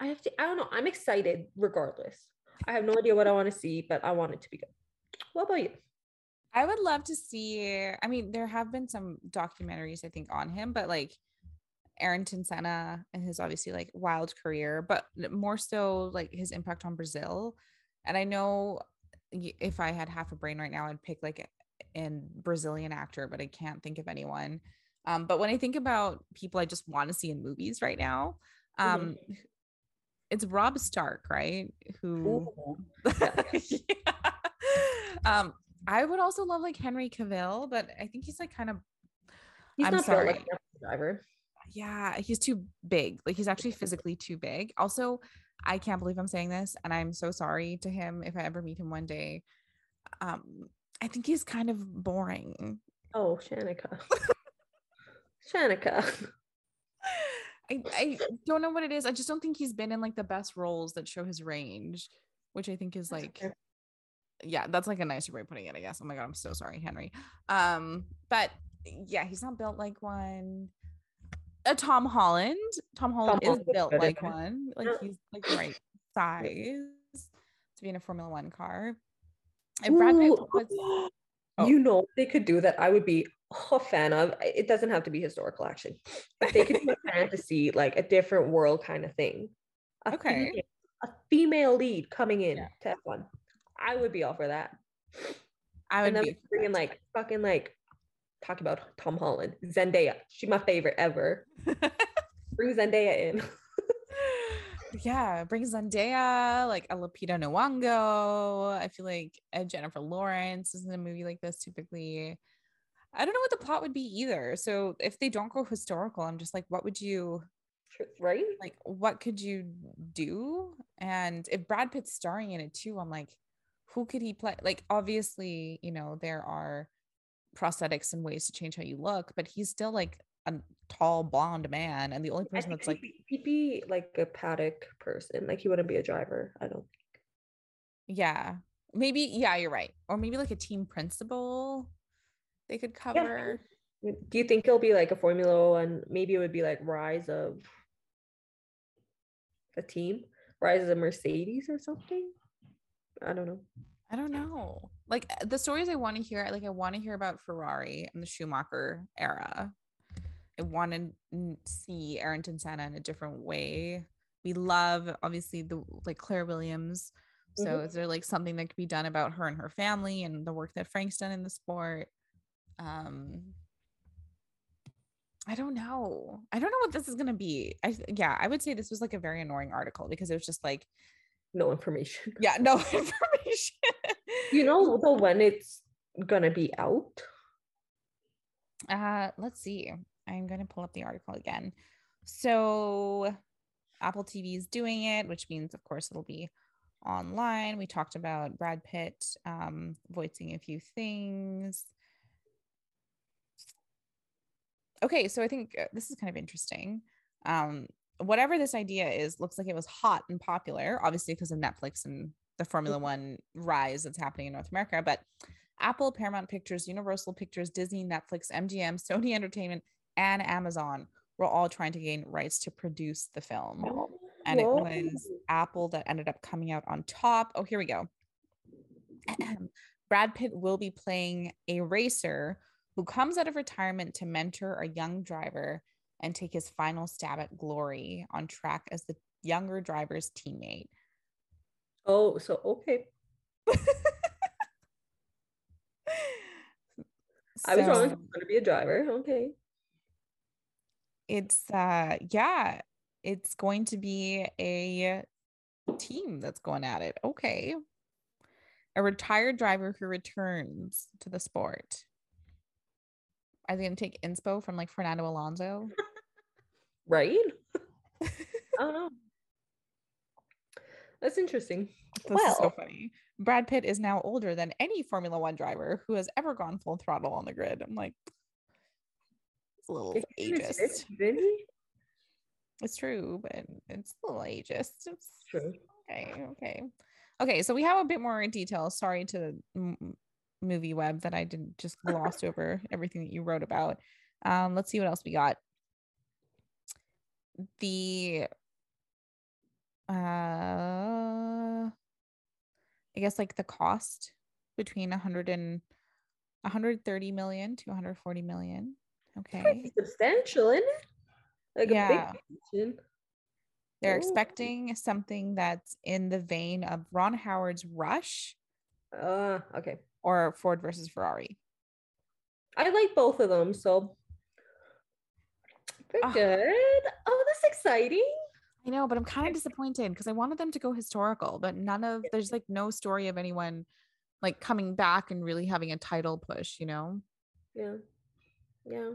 [SPEAKER 2] I have to I don't know. I'm excited regardless. I have no idea what I want to see, but I want it to be good. What about you?
[SPEAKER 1] I would love to see. I mean, there have been some documentaries I think on him, but like Ayrton Senna and his obviously like wild career, but more so like his impact on Brazil. And I know if I had half a brain right now, I'd pick like a Brazilian actor, but I can't think of anyone. Um, but when I think about people I just want to see in movies right now, um, mm-hmm. It's Robb Stark, right? Who, yeah. um, I would also love like Henry Cavill, but I think he's like kind of. He's I'm sorry. Like driver yeah, he's too big. Like he's actually physically too big. Also, I can't believe I'm saying this, and I'm so sorry to him if I ever meet him one day. Um, I think he's kind of boring.
[SPEAKER 2] Oh, Shanika. Shanika.
[SPEAKER 1] I, I don't know what it is. I just don't think he's been in like the best roles that show his range, which I think is like okay. yeah, that's like a nicer way of putting it, I guess. Oh my god, I'm so sorry, Henry. Um, but yeah, he's not built like one. a Tom Holland. Tom Holland is
[SPEAKER 2] Holland
[SPEAKER 1] built like one. Like he's like the right size to be in a Formula One car. And Brad Pitt was Oh.
[SPEAKER 2] You know, they could do that. I would be a fan of. It doesn't have to be historical, actually. If they could do a fantasy, like a different world kind of thing. A
[SPEAKER 1] Okay.
[SPEAKER 2] female- a female lead coming in
[SPEAKER 1] Yeah.
[SPEAKER 2] to F1. I would be all for that.
[SPEAKER 1] I would
[SPEAKER 2] And
[SPEAKER 1] be
[SPEAKER 2] bringing like fucking like talk about Tom Holland, Zendaya. She's my favorite ever. Bring Zendaya in.
[SPEAKER 1] yeah, bring Zendaya, like a Lupita Nyong'o. I feel like uh, Jennifer Lawrence is in a movie like this typically. I don't know what the plot would be either. So if they don't go historical, I'm just like, what would you
[SPEAKER 2] right?
[SPEAKER 1] like? What could you do? And if Brad Pitt's starring in it too, I'm like, who could he play? Like, obviously, you know, there are prosthetics and ways to change how you look, but he's still like a tall blonde man, and the only person that's like
[SPEAKER 2] he'd be, he'd be like a paddock person. Like he wouldn't be a driver. I don't. Think.
[SPEAKER 1] Yeah. Maybe, yeah, you're right. Or maybe like a team principal they could cover.
[SPEAKER 2] Do you think it'll be like a Formula One? Maybe it would be like Rise of a team, Rise of a Mercedes or something. I don't know.
[SPEAKER 1] I don't know. Like uh, the stories I want to hear, like I want to hear about Ferrari and the Schumacher era. I want to see Ayrton Senna in a different way. We love obviously the like Claire Williams. So
[SPEAKER 2] Mhm.
[SPEAKER 1] is there like something that could be done about her and her family and the work that Frank's done in the sport? Um I don't know. I don't know what this is gonna be. I yeah, I would say this was like a very annoying article because it was just like,
[SPEAKER 2] No information.
[SPEAKER 1] yeah, no information.
[SPEAKER 2] You know the when it's gonna be out.
[SPEAKER 1] Uh, let's see. I'm going to pull up the article again. So, Apple TV is doing it, which means, of course, it'll be online. We talked about Brad Pitt um, voicing a few things. Okay, so I think uh, this is kind of interesting. Um, whatever this idea is, looks like it was hot and popular, obviously because of Netflix and the Formula One rise that's happening in North America. But Apple, Paramount Pictures, Universal Pictures, Disney, Netflix, MGM, Sony Entertainment, and Amazon were all trying to gain rights to produce the film. And it was Apple that ended up coming out on top. Oh, here we go. Brad Pitt will be playing a racer who comes out of retirement to mentor a young driver and take his final stab at glory on track as the younger driver's teammate.
[SPEAKER 2] Oh, so okay. I was wrong.
[SPEAKER 1] So-
[SPEAKER 2] He's gonna be a driver. Okay.
[SPEAKER 1] it's uh yeah it's going to be a team that's going at it okay a retired driver who returns to the sport are they going to take inspo from like fernando alonso
[SPEAKER 2] Right? I don't know. That's interesting.
[SPEAKER 1] this is so funny brad pitt is now older than any formula one driver who has ever gone full throttle on the grid i'm like it's a little
[SPEAKER 2] If he was
[SPEAKER 1] ageist
[SPEAKER 2] 50, didn't
[SPEAKER 1] it's true but it's a little ageist it's
[SPEAKER 2] True.
[SPEAKER 1] Okay, okay. Okay, so we have a bit more detail. Sorry to movie web that I didn't just gloss over everything that you wrote about. Um, let's see what else we got. The uh I guess like the cost between 100 and 130 million to 140 million. Okay.
[SPEAKER 2] Pretty substantial, isn't it? Like
[SPEAKER 1] Yeah.
[SPEAKER 2] a big production.
[SPEAKER 1] They're
[SPEAKER 2] Ooh.
[SPEAKER 1] expecting something that's in the vein of Ron Howard's Rush
[SPEAKER 2] Uh, okay.
[SPEAKER 1] Or Ford versus Ferrari.
[SPEAKER 2] I like both of them, so very
[SPEAKER 1] Ah.
[SPEAKER 2] good. Oh, that's exciting.
[SPEAKER 1] I know, but I'm kind of disappointed because I wanted them to go historical, but none of there's like no story of anyone like coming back and really having a title push, you know?
[SPEAKER 2] Yeah. Yeah.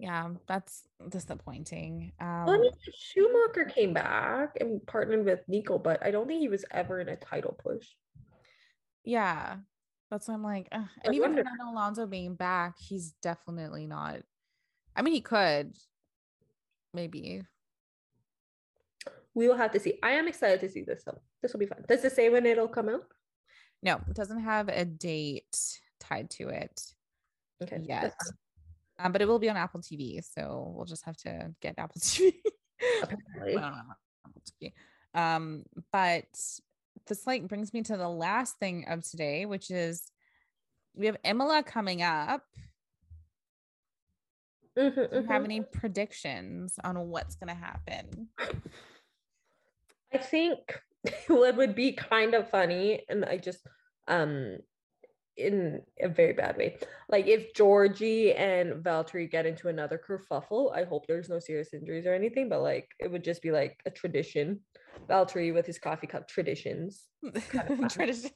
[SPEAKER 1] Yeah, that's disappointing. Um,
[SPEAKER 2] Well, I mean, Schumacher came back and partnered with Nico, but I don't think he was ever in a title push.
[SPEAKER 1] yeah, that's why I'm like, ugh. and
[SPEAKER 2] I
[SPEAKER 1] even
[SPEAKER 2] wonder-
[SPEAKER 1] Fernando Alonso being back, he's definitely not. I mean, he could, maybe.
[SPEAKER 2] We will have to see. I am excited to see this. So this will be fun. Does it say when it'll come out?
[SPEAKER 1] No, it doesn't have a date tied to it.
[SPEAKER 2] Okay.
[SPEAKER 1] yet. Um, but it will be on Apple TV, so we'll just have to get Apple TV.
[SPEAKER 2] Apparently.
[SPEAKER 1] I don't know, Apple TV. Um, but this like brings me to the last thing of today, which is we have Imola coming up.
[SPEAKER 2] Mhm,
[SPEAKER 1] Do you have
[SPEAKER 2] mhm.
[SPEAKER 1] any predictions on what's gonna happen?
[SPEAKER 2] I think what would be kind of funny, and I just um in a very bad way. Like if Georgie and Valtteri get into another kerfuffle, I hope there's no serious injuries or anything, but like it would just be like a tradition. Valtteri with his coffee cup traditions.
[SPEAKER 1] Tradition.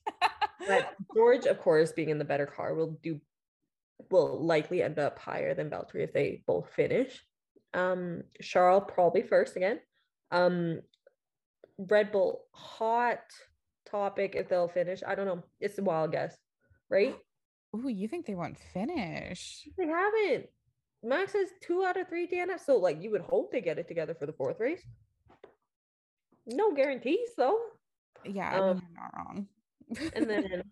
[SPEAKER 2] But George, of course, being in the better car, will do will likely end up higher than Valtteri if they both finish. Um, Charles probably first again. Um, Red Bull hot topic if they'll finish. I don't know. It's a wild guess, right?
[SPEAKER 1] Ooh, you think they won't finish?
[SPEAKER 2] They haven't. Max has two out of three DNF, so like you would hope they get it together for the fourth race. No guarantees though.
[SPEAKER 1] Yeah, I
[SPEAKER 2] Um,
[SPEAKER 1] mean, you're not wrong.
[SPEAKER 2] and then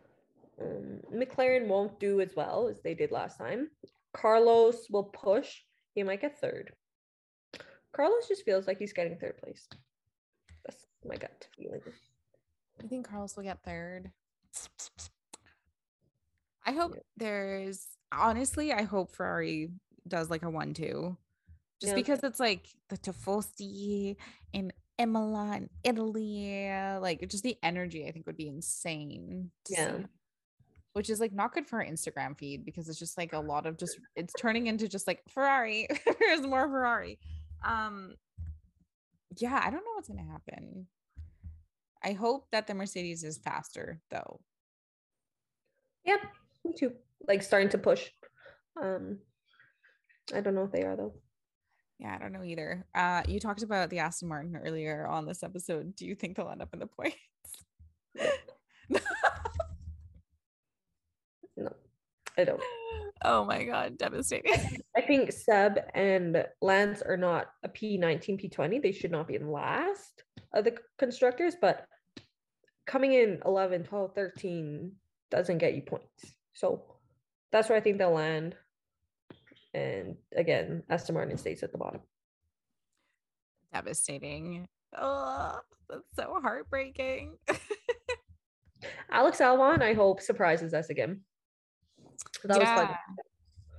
[SPEAKER 2] um, McLaren won't do as well as they did last time. Carlos will push. He might get third. Carlos just feels like he's getting third place. That's my gut feeling.
[SPEAKER 1] I think Carlos will get third. I hope there's honestly, I hope Ferrari does like a one two. Just
[SPEAKER 2] Yeah.
[SPEAKER 1] because it's like the Tifosi and Imola and Italy, like just the energy I think would be insane.
[SPEAKER 2] Yeah.
[SPEAKER 1] see. Which is like not good for our Instagram feed because it's just like a lot of just it's turning into just like Ferrari. There's more Ferrari. Um yeah, I don't know what's gonna happen. I hope that the Mercedes is faster though.
[SPEAKER 2] Yep, too. Like starting to push. Um, I don't know if they are though.
[SPEAKER 1] Yeah, I don't know either. Uh, you talked about the Aston Martin earlier on this episode. Do you think they'll end up in the points?
[SPEAKER 2] No, I don't.
[SPEAKER 1] oh my god, devastating.
[SPEAKER 2] I think Seb and Lance are not a P19, P20. They should not be in last of the constructors, but coming in 11, 12, 13 doesn't get you points. So that's where I think they'll land. And again, Aston Martin stays at the bottom.
[SPEAKER 1] devastating. Oh, that's so heartbreaking.
[SPEAKER 2] Alex Albon, I hope, surprises us again. That was fun.
[SPEAKER 1] Yeah,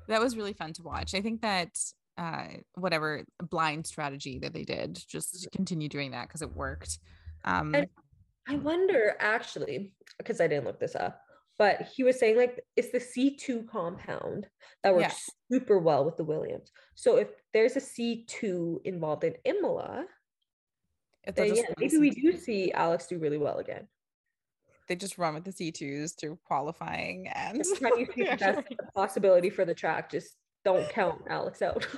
[SPEAKER 1] That was really fun to watch. I think that uh whatever blind strategy that they did, just continue doing that because it worked. Um
[SPEAKER 2] And I wonder actually, because I didn't look this up, but he was saying like it's the C2 compound that
[SPEAKER 1] Yeah.
[SPEAKER 2] works super well with the Williams. So if there's a C2 involved in Imola,
[SPEAKER 1] if
[SPEAKER 2] then yeah, maybe we
[SPEAKER 1] C2
[SPEAKER 2] do see Alex do really well again.
[SPEAKER 1] they just run with the C2s through qualifying and
[SPEAKER 2] Every time see
[SPEAKER 1] the
[SPEAKER 2] the best possibility for the track, just don't count Alex out.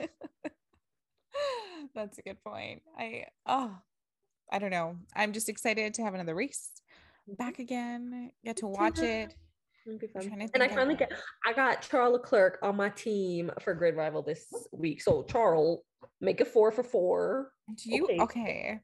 [SPEAKER 1] That's a good point. I oh, I don't know. I'm just excited to have another race back again. Get to watch it.
[SPEAKER 2] It'll be fun.
[SPEAKER 1] trying to
[SPEAKER 2] And I finally get I got Charles Leclerc on my team for Grid Rival this week. So Charles, make it four for four.
[SPEAKER 1] Do you
[SPEAKER 2] Okay.
[SPEAKER 1] okay?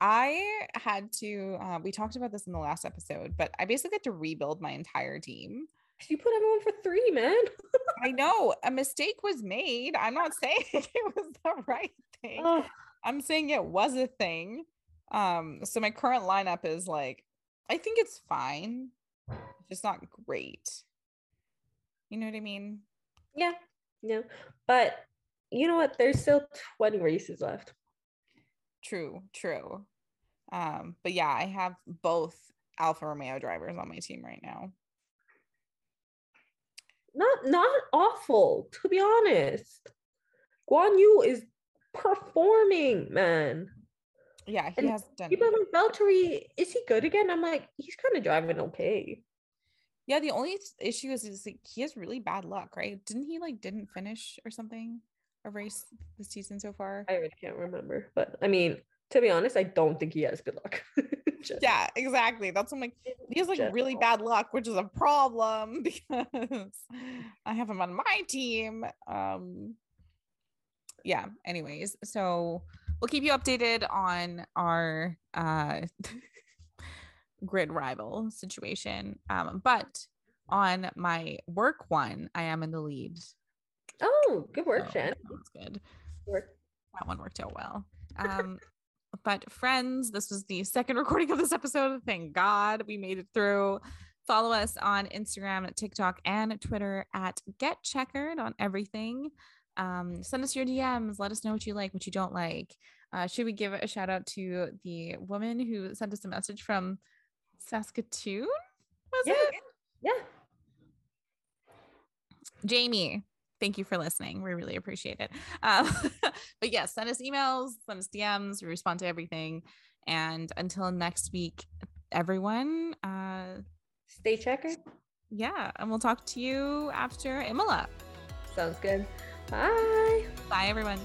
[SPEAKER 1] I had to. Uh, we talked about this in the last episode, but I basically had to rebuild my entire team.
[SPEAKER 2] You put everyone for three, man.
[SPEAKER 1] I know a mistake was made. I'm not saying it was the right thing.
[SPEAKER 2] Oh,
[SPEAKER 1] I'm saying it was a thing. Um, so my current lineup is like, I think it's fine, just not great. You know what I mean?
[SPEAKER 2] yeah, No. But you know what? There's still 20 races left.
[SPEAKER 1] True, true. Um, but yeah, I have both Alfa Romeo drivers on my team right now.
[SPEAKER 2] Not not awful, to be honest. Guan Yu is performing, man.
[SPEAKER 1] Yeah, he
[SPEAKER 2] And
[SPEAKER 1] has done.
[SPEAKER 2] People like, Valtteri, is he good again? I'm like, he's kind of driving okay.
[SPEAKER 1] Yeah, the only issue is, is like he has really bad luck, right? Didn't he like didn't finish or something a race this season so far?
[SPEAKER 2] I really can't remember. But I mean, to be honest, I don't think he has good luck. Just
[SPEAKER 1] Yeah, exactly. That's what I'm like. He has like really bad luck, which is a problem because I have him on my team. Um yeah, anyways, so we'll keep you updated on our uh grid rival situation. Um, but on my work one, I am in the lead.
[SPEAKER 2] Oh, good work,
[SPEAKER 1] So
[SPEAKER 2] Jen.
[SPEAKER 1] that one's good.
[SPEAKER 2] Good work.
[SPEAKER 1] That one worked out well. Um, but friends, this was the second recording of this episode. Thank God we made it through. Follow us on Instagram, TikTok, and Twitter at Get Checkered on everything. Um, send us your DMs. Let us know what you like, what you don't like. Uh, should we give a shout out to the woman who sent us a message from Saskatoon? Was
[SPEAKER 2] Yeah.
[SPEAKER 1] it?
[SPEAKER 2] Yeah.
[SPEAKER 1] Jamie, thank you for listening. We really appreciate it. Um, but yes, send us emails, send us DMs. We respond to everything. And until next week, everyone, uh,
[SPEAKER 2] Stay checker.
[SPEAKER 1] yeah, and we'll talk to you after Imola.
[SPEAKER 2] Sounds good. Bye.
[SPEAKER 1] Bye, everyone.